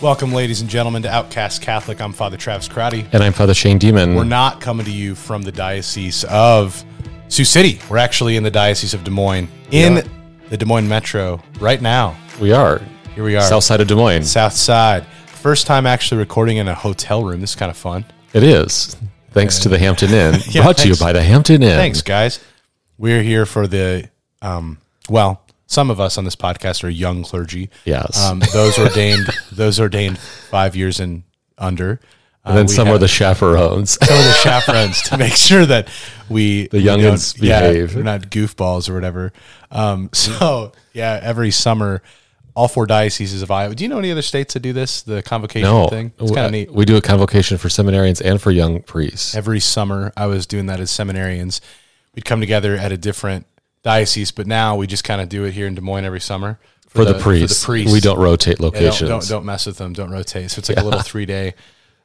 Welcome, ladies and gentlemen, to Outcast Catholic. I'm Father Travis Crotty. And I'm Father Shane Deman. We're not coming to you from the Diocese of Sioux City. We're actually in the Diocese of Des Moines, in Yeah. the Des Moines Metro right now. We are. Here we are. South side of Des Moines. South Side. First time actually recording in a hotel room. This is kind of fun. It is. Thanks to the Hampton Inn. Yeah, Brought to you by the Hampton Inn. Thanks, guys. We're here for the, um, well, some of us on this podcast are young clergy. Yes. Um, those ordained, those ordained five years and under. and then Uh, some are the chaperones. some of the chaperones to make sure that we The we youngins yeah, behave. we're not goofballs or whatever. Um, so yeah, every summer, all four dioceses of Iowa. Do you know any other states that do this? The convocation no. thing. It's kind of neat. We do a convocation for seminarians and for young priests. Every summer, I was doing that as seminarians. We'd come together at a different diocese, but now we just kind of do it here in Des Moines every summer For, the, priests. For the priests, We don't rotate Yeah, locations. don't, don't don't mess with them. Don't rotate. So it's like a little three day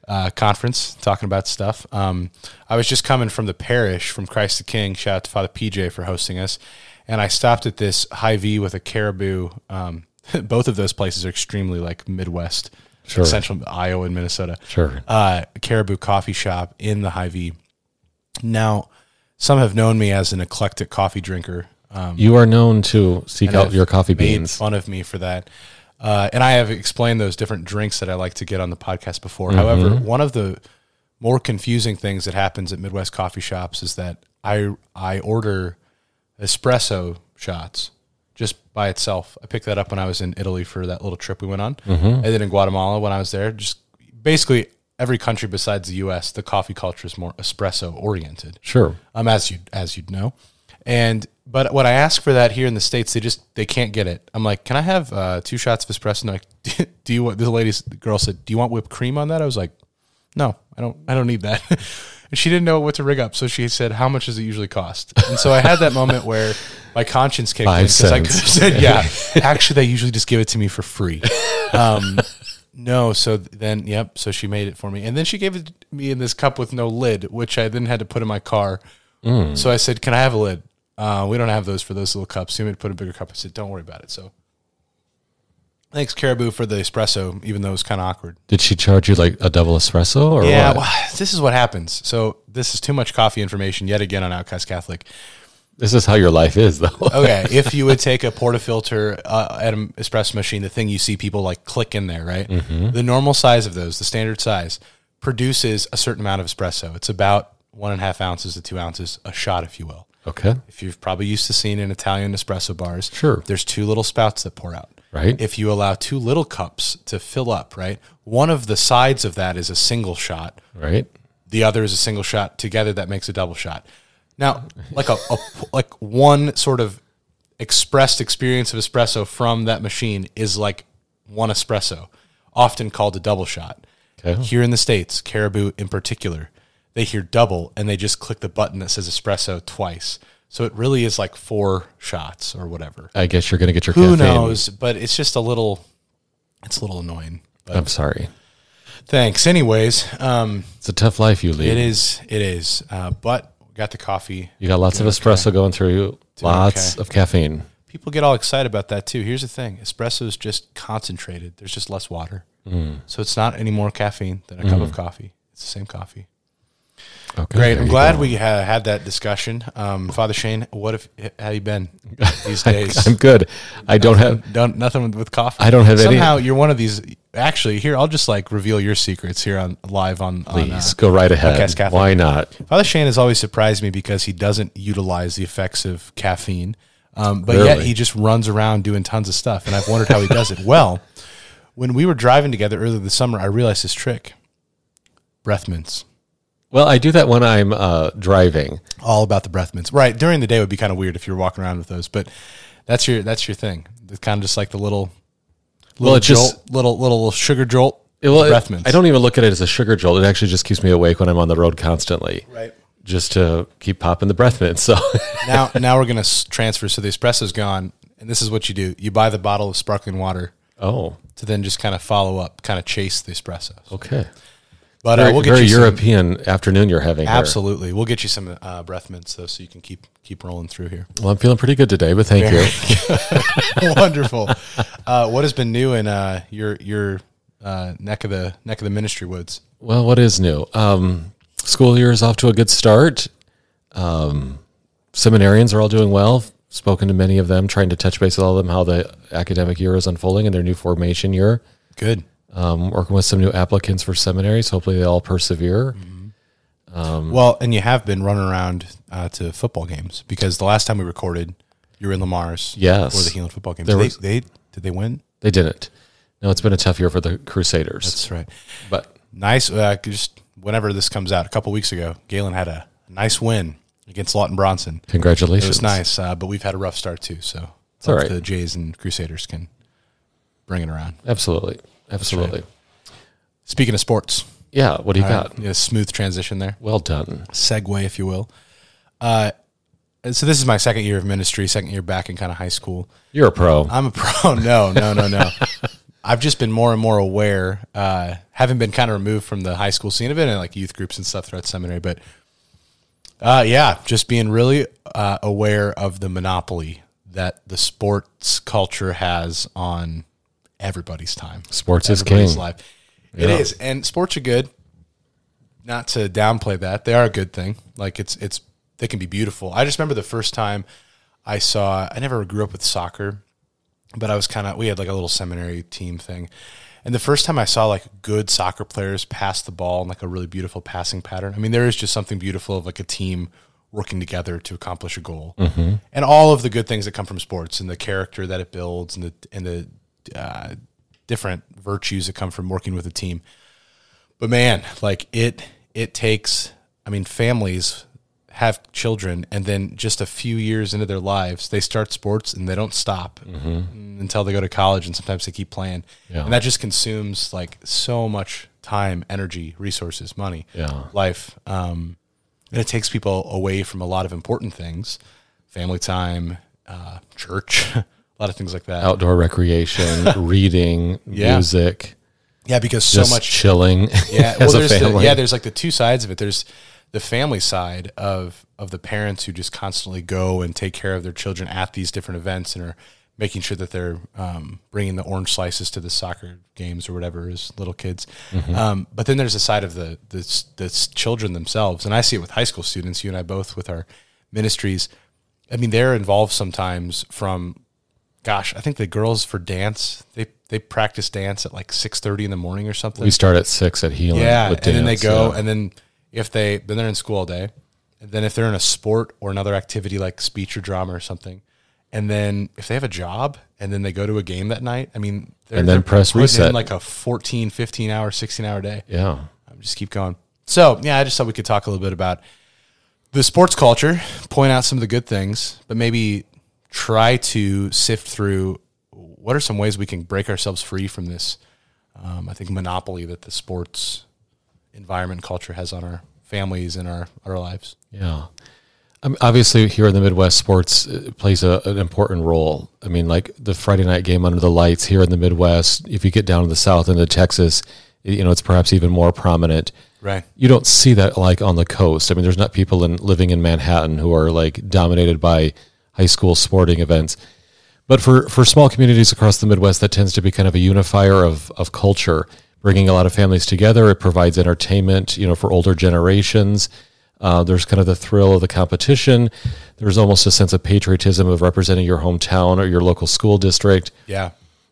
uh, conference talking about stuff. Um, I was just coming from the parish from Christ the King. Shout out to Father PJ for hosting us. And I stopped at this Hy-Vee with a caribou. Um, both of those places are extremely like Midwest, Sure. central Iowa and Minnesota. Sure. Uh, caribou coffee shop in the Hy-Vee. Now, some have known me as an eclectic coffee drinker. Um, You are known to seek out your coffee made beans. fun of me for that. Uh, and I have explained those different drinks that I like to get on the podcast before. Mm-hmm. However, one of the more confusing things that happens at Midwest coffee shops is that I I order espresso shots just by itself. I picked that up when I was in Italy for that little trip we went on, Mm-hmm. and then in Guatemala when I was there. Just basically every country besides the U.S., the coffee culture is more espresso oriented Sure. um, as you as you'd know. And but when I ask for that here in the states, they just they can't get it. I'm like, can I have uh, two shots of espresso? And like, do you want? The lady's the girl said, do you want whipped cream on that? I was like, no, I don't. I don't need that. and she didn't know what to rig up, so she said, how much does it usually cost? And so I had that moment where my conscience kicked in because I could have said, yeah. Actually, they usually just give it to me for free. Um, no, so then, yep. So she made it for me, and then she gave it me in this cup with no lid, which I then had to put in my car. So I said, "Can I have a lid?" Uh, we don't have those for those little cups. So you want me to put a bigger cup. I said, "Don't worry about it." So thanks, Caribou, for the espresso, even though it was kind of awkward. Did she charge you like a double espresso or Yeah, well, this is what happens. So this is too much coffee information yet again on Outcast Catholic. This is how your life is, though. Okay, if you would take a portafilter uh, at an espresso machine, the thing you see people like click in there, right? The normal size of those, the standard size, produces a certain amount of espresso. It's about one and a half ounces to two ounces, a shot, if you will. okay. If you've probably used to seeing in Italian espresso bars, Sure. there's two little spouts that pour out. Right. If you allow two little cups to fill up, right, one of the sides of that is a single shot, Right. the other is a single shot. Together, that makes a double shot. Now, like a, a like one sort of expressed experience of espresso from that machine is like one espresso, often called a double shot. Okay. Here in the states, Caribou in particular, they hear double and they just click the button that says espresso twice. So it really is like four shots or whatever. I guess you're going to get your Who caffeine. knows? But it's just a little, it's a little annoying. But I'm sorry. thanks. Anyways, um, It's a tough life you lead. it is. It is. Uh, but got the coffee. You got lots of espresso going through you, lots okay. of caffeine. People get all excited about that too. Here's the thing: espresso is just concentrated. There's just less water, Mm. so it's not any more caffeine than a cup of coffee. It's the same coffee. Okay. Great. I'm glad go. we ha- had that discussion. Um, Father Shane, what if how you been these days? I'm good. I don't have. Don't nothing with, with coffee. I don't have any- Somehow you're one of these. Actually, here I'll just like reveal your secrets here on live on. on, Please uh, go right ahead. Podcast Catholic. Why not? Father Shane has always surprised me because he doesn't utilize the effects of caffeine, um, but yet he just runs around doing tons of stuff, and I've wondered how he does it. Well, when we were driving together earlier this summer, I realized this trick: breath mints. Well, I do that when I'm uh, driving. All about the breath mints. Right during the day would be kind of weird if you were walking around with those, but that's your that's your thing. It's kind of just like the little, little Well, it just- jolt, little little sugar jolt. It- well, breath mints. I don't even look at it as a sugar jolt. It actually just keeps me awake when I'm on the road constantly. Right. just to keep popping the breath mints. So now now we're gonna transfer. So the espresso's gone, and this is what you do: you buy the bottle of sparkling water oh, to then just kind of follow up, kind of chase the espressos. okay. But Very, uh, we'll get very you some- European afternoon you're having. here. Absolutely, we'll get you some uh, breath mints though, so you can keep keep rolling through here. Well, I'm feeling pretty good today, but thank you. Wonderful. Uh, what has been new in uh, your your uh, neck of the neck of the ministry woods? Well, what is new? Um, school year is off to a good start. Um, seminarians are all doing well. Spoken to many of them, trying to touch base with all of them how the academic year is unfolding in their new formation year. Good. Um, working with some new applicants for seminaries. Hopefully, they all persevere. well, and you have been running around uh, to football games because the last time we recorded, you were in Le Mars. Yes. For the Heelan football game. Did was- they, they did they win? They didn't. No, it's been a tough year for the Crusaders. That's right. but Nice. Uh, just whenever this comes out, a couple weeks ago, Gehlen had a nice win against Lawton Bronson. Congratulations. It was nice, uh, but we've had a rough start too. So It's all right. the Jays and Crusaders can bring it around. Absolutely. Absolutely. Speaking of sports, Yeah. What do you got? yeah, smooth transition there. Well done. segue, if you will. Uh, so this is my second year of ministry, second year back in kind of high school. You're a pro. I'm a pro. No, no, no, no. I've just been more and more aware. Uh, having been kind of removed from the high school scene, I've and like youth groups and stuff throughout seminary, but uh, yeah, just being really uh, aware of the monopoly that the sports culture has on everybody's time. Sports is king. life. It Yeah. is, and sports are good. Not to downplay that, they are a good thing. Like it's it's they can be beautiful. I just remember the first time I saw. I never grew up with soccer, but I was kind of we had like a little seminary team thing, and the first time I saw like good soccer players pass the ball in like a really beautiful passing pattern. I mean, there is just something beautiful of like a team working together to accomplish a goal, mm-hmm. and all of the good things that come from sports and the character that it builds and the and the uh, different virtues that come from working with a team. But man, like it it takes I mean families have children and then just a few years into their lives they start sports and they don't stop until they go to college and sometimes they keep playing. Yeah. And that just consumes like so much time, energy, resources, money, Yeah. life. Um and it takes people away from a lot of important things, family time, uh, church, a lot of things like that. Outdoor recreation, reading, Yeah. music, Yeah, because so much chilling Yeah, well, as a there's the, family. yeah, there's like the two sides of it. There's the family side of of the parents who just constantly go and take care of their children at these different events and are making sure that they're um, bringing the orange slices to the soccer games or whatever as little kids. Mm-hmm. Um, but then there's the side of the, the the children themselves, and I see it with high school students. You and I both with our ministries. I mean, they're involved sometimes from gosh, I think the girls for dance they they practice dance at like six thirty in the morning or something. we start at six at Heelan. Yeah, and then they go, yeah. and then if they then they're in school all day, and then if they're in a sport or another activity like speech or drama or something, and then if they have a job and then they go to a game that night, I mean, they're, And then press reset. like a 14, 15 hour, 16 hour day. yeah. Um, just keep going. So yeah, I just thought we could talk a little bit about the sports culture, point out some of the good things, but maybe try to sift through what are some ways we can break ourselves free from this. Um, I think monopoly that the sports environment culture has on our families and our our lives. Yeah. I mean, obviously, here in the Midwest, sports uh, plays a, an important role. I mean, like the Friday night game under the lights here in the Midwest. If you get down to the South into Texas, you know, it's perhaps even more prominent. Right. You don't see that like on the coast. I mean, there's not people in living in Manhattan who are like dominated by high school sporting events. But for, for small communities across the Midwest, that tends to be kind of a unifier of, of culture, bringing a lot of families together. It provides entertainment, you know, for older generations. Uh, there's kind of the thrill of the competition. There's almost a sense of patriotism of representing your hometown or your local school district. Yeah.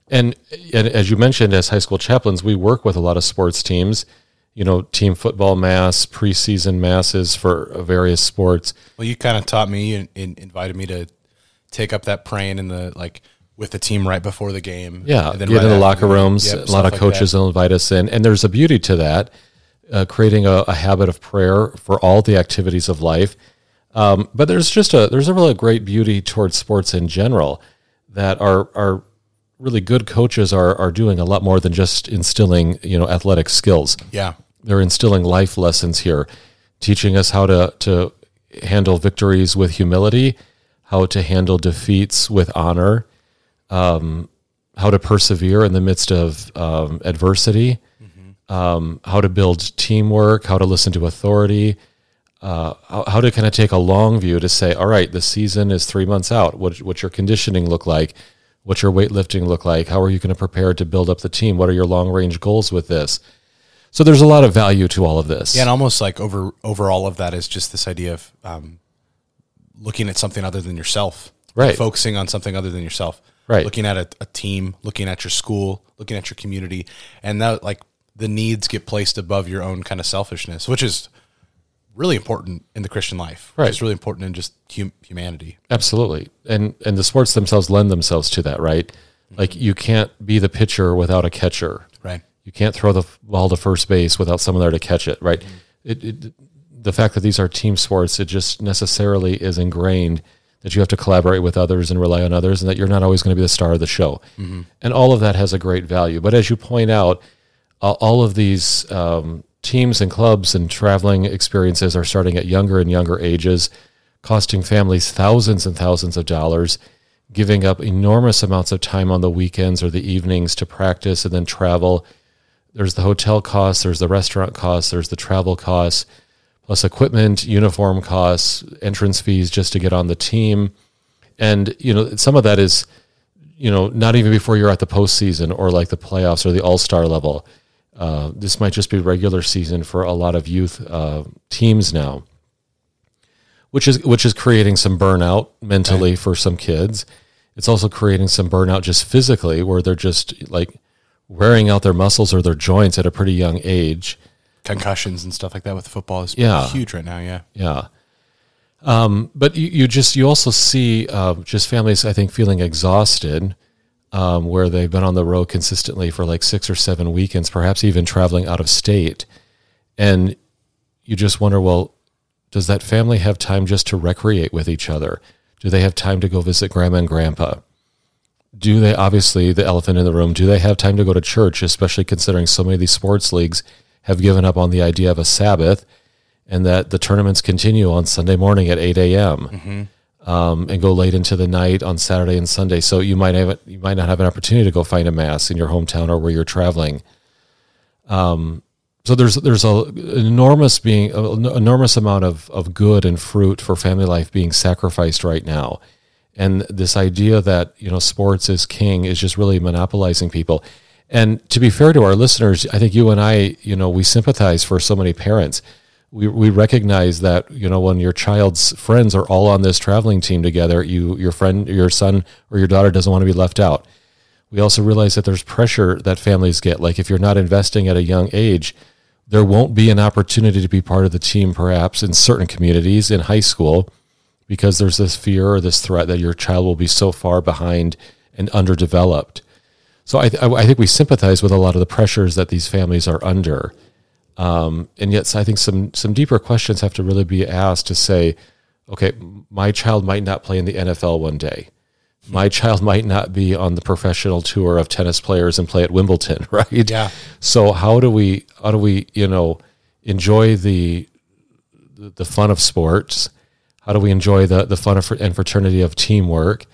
And, and as you mentioned, as high school chaplains, we work with a lot of sports teams. You know, team football mass, preseason masses for various sports. Well, you kind of taught me and, and invited me to take up that praying in the like with the team right before the game. Yeah, and then get right in the locker game. rooms. Yep, a lot of coaches will invite us in, and there's a beauty to that, uh, creating a, a habit of prayer for all the activities of life. Um, but there's just a there's a really great beauty towards sports in general that are our really good coaches are are doing a lot more than just instilling you know athletic skills Yeah. they're instilling life lessons here teaching us how to to handle victories with humility, how to handle defeats with honor, um, how to persevere in the midst of um, adversity, um, how to build teamwork, how to listen to authority, uh, how, how to kind of take a long view to say, all right, the season is three months out. What, what's your conditioning look like? What's your weightlifting look like? How are you going to prepare to build up the team? What are your long range goals with this? So there's a lot of value to all of this. Yeah, and almost like over over all of that is just this idea of um, looking at something other than yourself, Right. Focusing on something other than yourself, Right. Looking at a, a team, looking at your school, looking at your community, and that like the needs get placed above your own kind of selfishness, which is really important in the Christian life. Right. It's really important in just hum- humanity. Absolutely. And and the sports themselves lend themselves to that, right? Like you can't be the pitcher without a catcher. Right. You can't throw the ball to first base without someone there to catch it, right? It, it, the fact that these are team sports, it just necessarily is ingrained that you have to collaborate with others and rely on others, and that you're not always going to be the star of the show. And all of that has a great value. But as you point out, uh, all of these um, teams and clubs and traveling experiences are starting at younger and younger ages, costing families thousands and thousands of dollars, giving up enormous amounts of time on the weekends or the evenings to practice and then travel. There's the hotel costs, there's the restaurant costs, there's the travel costs, plus equipment, uniform costs, entrance fees just to get on the team. And, you know, some of that is, you know, not even before you're at the postseason or like the playoffs or the all star level. Uh, this might just be regular season for a lot of youth uh, teams now, which is which is creating some burnout mentally for some kids. It's also creating some burnout just physically, where they're just like wearing out their muscles or their joints at a pretty young age. Concussions and stuff like that with football is Yeah. huge right now. Yeah. Yeah. Um, but you, you just you also see uh, just families I think feeling exhausted, um, where they've been on the road consistently for like six or seven weekends, perhaps even traveling out of state, and you just wonder, well, does that family have time just to recreate with each other? Do they have time to go visit grandma and grandpa? Do they obviously the elephant in the room? Do they have time to go to church, especially considering so many of these sports leagues have given up on the idea of a Sabbath? and that the tournaments continue on Sunday morning at 8 a.m. Um, and go late into the night on Saturday and Sunday. So you might have you might not have an opportunity to go find a mass in your hometown or where you're traveling. Um, so there's there's a enormous being an enormous amount of of good and fruit for family life being sacrificed right now, and this idea that you know sports is king is just really monopolizing people. And to be fair to our listeners, I think you and I, you know, we sympathize for so many parents we, we recognize that you know when your child's friends are all on this traveling team together you your friend your son or your daughter doesn't want to be left out. We also realize that there's pressure that families get. Like if you're not investing at a young age there won't be an opportunity to be part of the team perhaps in certain communities in high school because there's this fear or this threat that your child will be so far behind and underdeveloped. So I, th- I think we sympathize with a lot of the pressures that these families are under um, and yet I think some some deeper questions have to really be asked to say, okay, my child might not play in the NFL one day. My child might not be on the professional tour of tennis players and play at Wimbledon, right? Yeah. So how do we how do we you know enjoy the the fun of sports? How do we enjoy the the fun of, and fraternity of teamwork?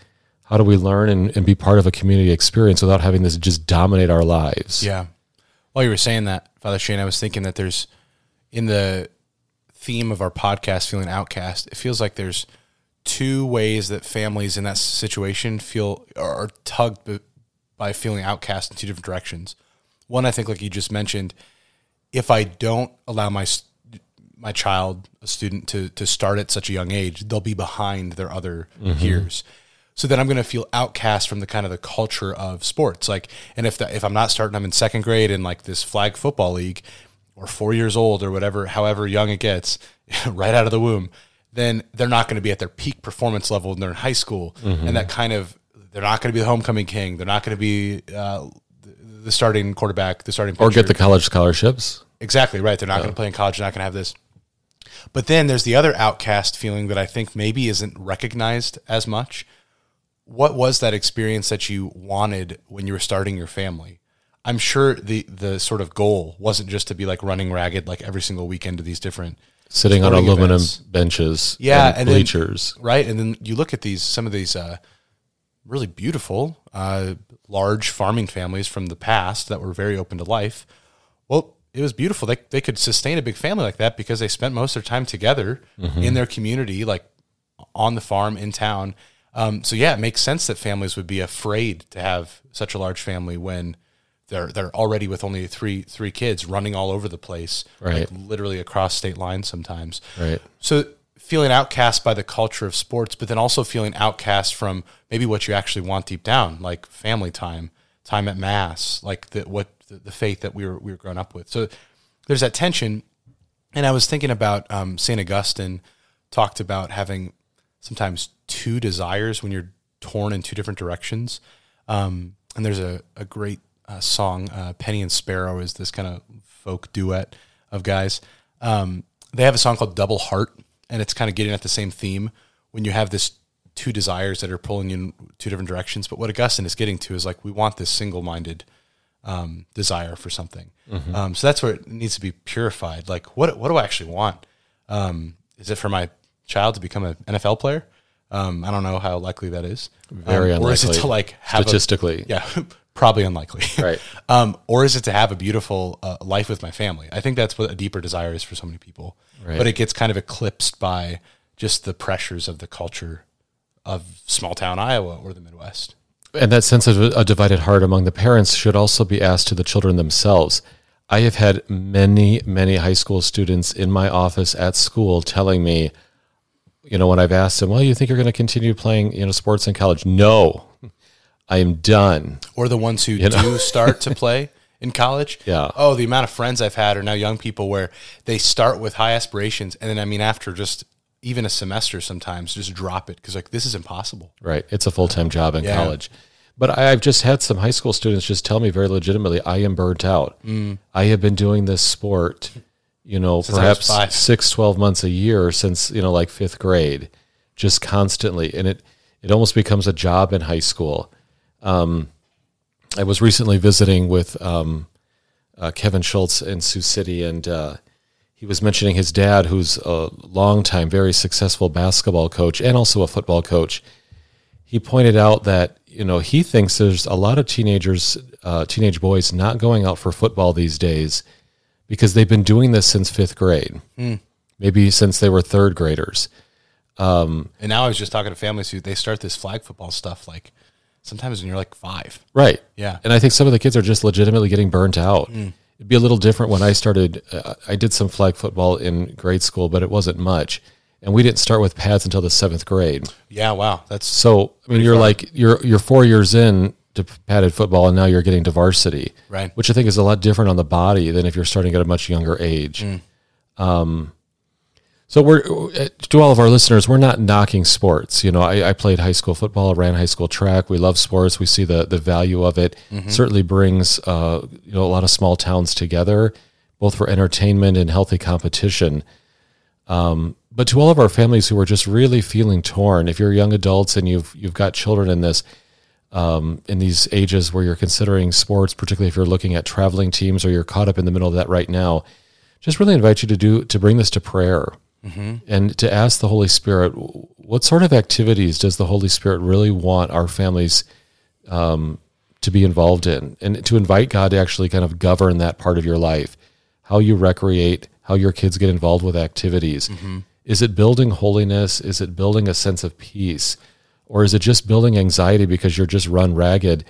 How do we learn and, and be part of a community experience without having this just dominate our lives? Yeah. While you were saying that, Father Shane, I was thinking that there's in the theme of our podcast, feeling outcast. It feels like there's two ways that families in that situation feel are tugged by feeling outcast in two different directions. One, I think, like you just mentioned, if I don't allow my my child, a student, to to start at such a young age, they'll be behind their other mm-hmm. peers. So then I'm going to feel outcast from the kind of the culture of sports. Like, and if that if I'm not starting, I'm in second grade in like this flag football league, or four years old, or whatever, however young it gets, right out of the womb, then they're not going to be at their peak performance level when they're in high school, and that kind of they're not going to be the homecoming king. They're not going to be uh, the, the starting quarterback, the starting Or get the college scholarships. Exactly right. They're not going to play in college. They're not going to have this. But then there's the other outcast feeling that I think maybe isn't recognized as much. What was that experience that you wanted when you were starting your family? I'm sure the the sort of goal wasn't just to be like running ragged like every single weekend to these different sitting on aluminum events. benches, Yeah, and and then- bleachers. right? And then you look at these some of these uh, really beautiful, uh, large farming families from the past that were very open to life. Well, it was beautiful. They they could sustain a big family like that because they spent most of their time together in their community, like on the farm in town. Um, so yeah, it makes sense that families would be afraid to have such a large family when they're they're already with only three three kids running all over the place, Right. like literally across state lines sometimes. Right. So feeling outcast by the culture of sports, but then also feeling outcast from maybe what you actually want deep down, like family time, time at mass, like the what the, the faith that we were we were growing up with. So there's that tension. And I was thinking about um, Saint Augustine talked about having sometimes two desires when you're torn in two different directions. Um, and there's a, a great uh, song, uh, Penny and Sparrow is this kind of folk duet of guys. Um, they have a song called Double Heart, and it's kind of getting at the same theme when you have this two desires that are pulling you in two different directions. But what Augustine is getting to is like, we want this single minded um, desire for something. Um, so that's where it needs to be purified. Like, what, what do I actually want? Um, is it for my child to become an NFL player? Um, I don't know how likely that is. Very Um, Or is it to like have a- Statistically. yeah, probably unlikely. Right. um, or is it to have a beautiful uh, life with my family? I think that's what a deeper desire is for so many people. Right. But it gets kind of eclipsed by just the pressures of the culture of small town Iowa or the Midwest. And that sense of a divided heart among the parents should also be asked to the children themselves. I have had many, many high school students in my office at school telling me, you know, when I've asked them, well, you think you're going to continue playing, you know, sports in college? No, I am done. Or the ones who know? do start to play in college. Yeah. Oh, the amount of friends I've had are now young people where they start with high aspirations. And then, I mean, after just even a semester sometimes, just drop it because, like, this is impossible. Right. It's a full time job in Yeah. college. But I, I've just had some high school students just tell me very legitimately, I am burnt out. Mm. I have been doing this sport, you know, was perhaps six, 12 months a year since, you know, like fifth grade, just constantly. And it, it almost becomes a job in high school. Um, I was recently visiting with um, uh, Kevin Schultz in Sioux City, and uh, he was mentioning his dad, who's a longtime, very successful basketball coach and also a football coach he pointed out that you know he thinks there's a lot of teenagers uh, teenage boys not going out for football these days because they've been doing this since fifth grade. Hmm. Maybe since they were third graders. Um, and now I was just talking to families who they start this flag football stuff like sometimes when you're like five. right. Yeah. and i think some of the kids are just legitimately getting burnt out. Hmm. It'd be a little different when i started uh, i did some flag football in grade school but it wasn't much. And we didn't start with pads until the seventh grade. Yeah, wow. That's So I mean, you're like you're you're four years in to padded football, and now you're getting to varsity, Right. Which I think is a lot different on the body than if you're starting at a much younger age. Um, so we're to all of our listeners, we're not knocking sports. You know, I, I played high school football, ran high school track. We love sports. We see the the value of it. Certainly brings uh, you know a lot of small towns together, both for entertainment and healthy competition. But to all of our families who are just really feeling torn, if you're young adults and you've you've got children in this um, in these ages where you're considering sports, particularly if you're looking at traveling teams or you're caught up in the middle of that right now, just really invite you to do to bring this to prayer and to ask the Holy Spirit, what sort of activities does the Holy Spirit really want our families um, to be involved in, and to invite God to actually kind of govern that part of your life, how you recreate, how your kids get involved with activities. Is it building holiness? Is it building a sense of peace? Or is it just building anxiety because you're just run ragged?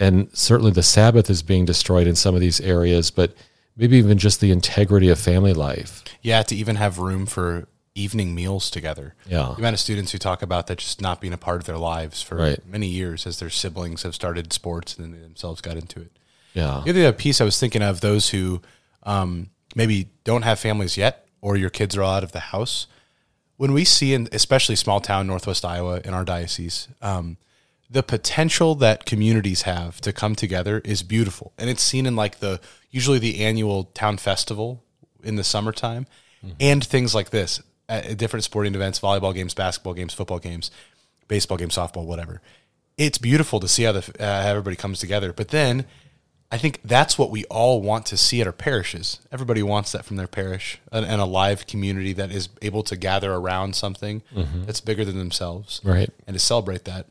And certainly the Sabbath is being destroyed in some of these areas, but maybe even just the integrity of family life. yeah, to even have room for evening meals together. Yeah. The amount of students who talk about that just not being a part of their lives for Right. many years as their siblings have started sports and then they themselves got into it. Yeah. The other piece I was thinking of those who um, maybe don't have families yet, or your kids are all out of the house. When we see, in especially small town Northwest Iowa in our diocese, um, the potential that communities have to come together is beautiful, and it's seen in like the usually the annual town festival in the summertime, and things like this at at different sporting events, volleyball games, basketball games, football games, baseball games, softball, whatever. It's beautiful to see how the uh, how everybody comes together, but then I think that's what we all want to see at our parishes. Everybody wants that from their parish, an, an alive community that is able to gather around something mm-hmm. that's bigger than themselves, Right. and to celebrate that.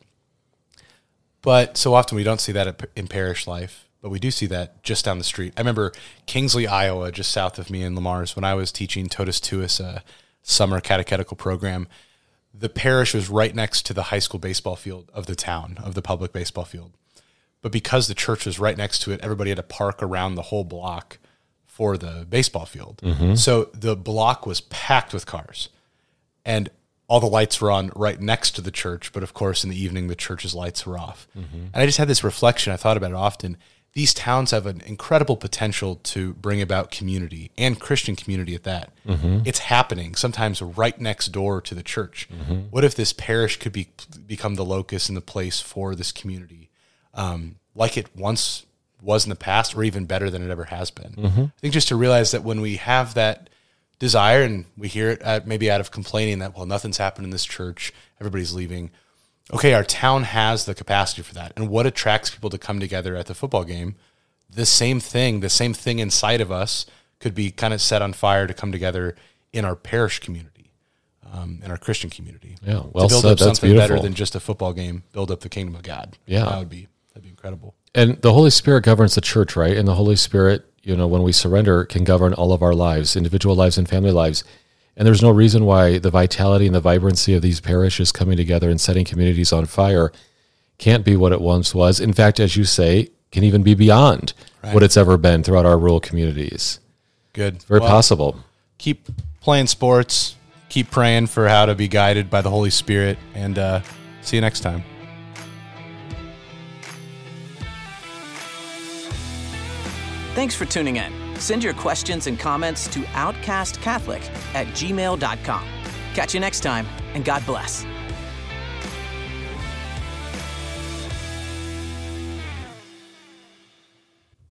But so often we don't see that at- in parish life, but we do see that just down the street. I remember Kingsley, Iowa, just south of me in Le Mars, when I was teaching Totus Tuus, a summer catechetical program. The parish was right next to the high school baseball field of the town, of the public baseball field. But because the church was right next to it, everybody had to park around the whole block for the baseball field. Mm-hmm. So the block was packed with cars and all the lights were on right next to the church. But of course, in the evening, the church's lights were off. Mm-hmm. And I just had this reflection. I thought about it often. These towns have an incredible potential to bring about community and Christian community at that. Mm-hmm. It's happening sometimes right next door to the church. What if this parish could be become the locus and the place for this community, um, like it once was in the past, or even better than it ever has been? I think just to realize that when we have that desire and we hear it at, maybe out of complaining that well nothing's happened in this church everybody's leaving okay our town has the capacity for that and what attracts people to come together at the football game the same thing the same thing inside of us could be kind of set on fire to come together in our parish community um, in our christian community Yeah, well to build said. up That's something better than just a football game build up the kingdom of god Yeah. that would be that'd be incredible And the Holy Spirit governs the church, right? And the Holy Spirit, you know, when we surrender, can govern all of our lives, individual lives and family lives. And there's no reason why the vitality and the vibrancy of these parishes coming together and setting communities on fire can't be what it once was. In fact, as you say, can even be beyond what it's ever been throughout our rural communities. good Very Well, possible. keep playing sports, keep praying for how to be guided by the Holy Spirit, and uh, see you next time. Thanks for tuning in. Send your questions and comments to outcastcatholic at gmail.com. Catch you next time, and God bless.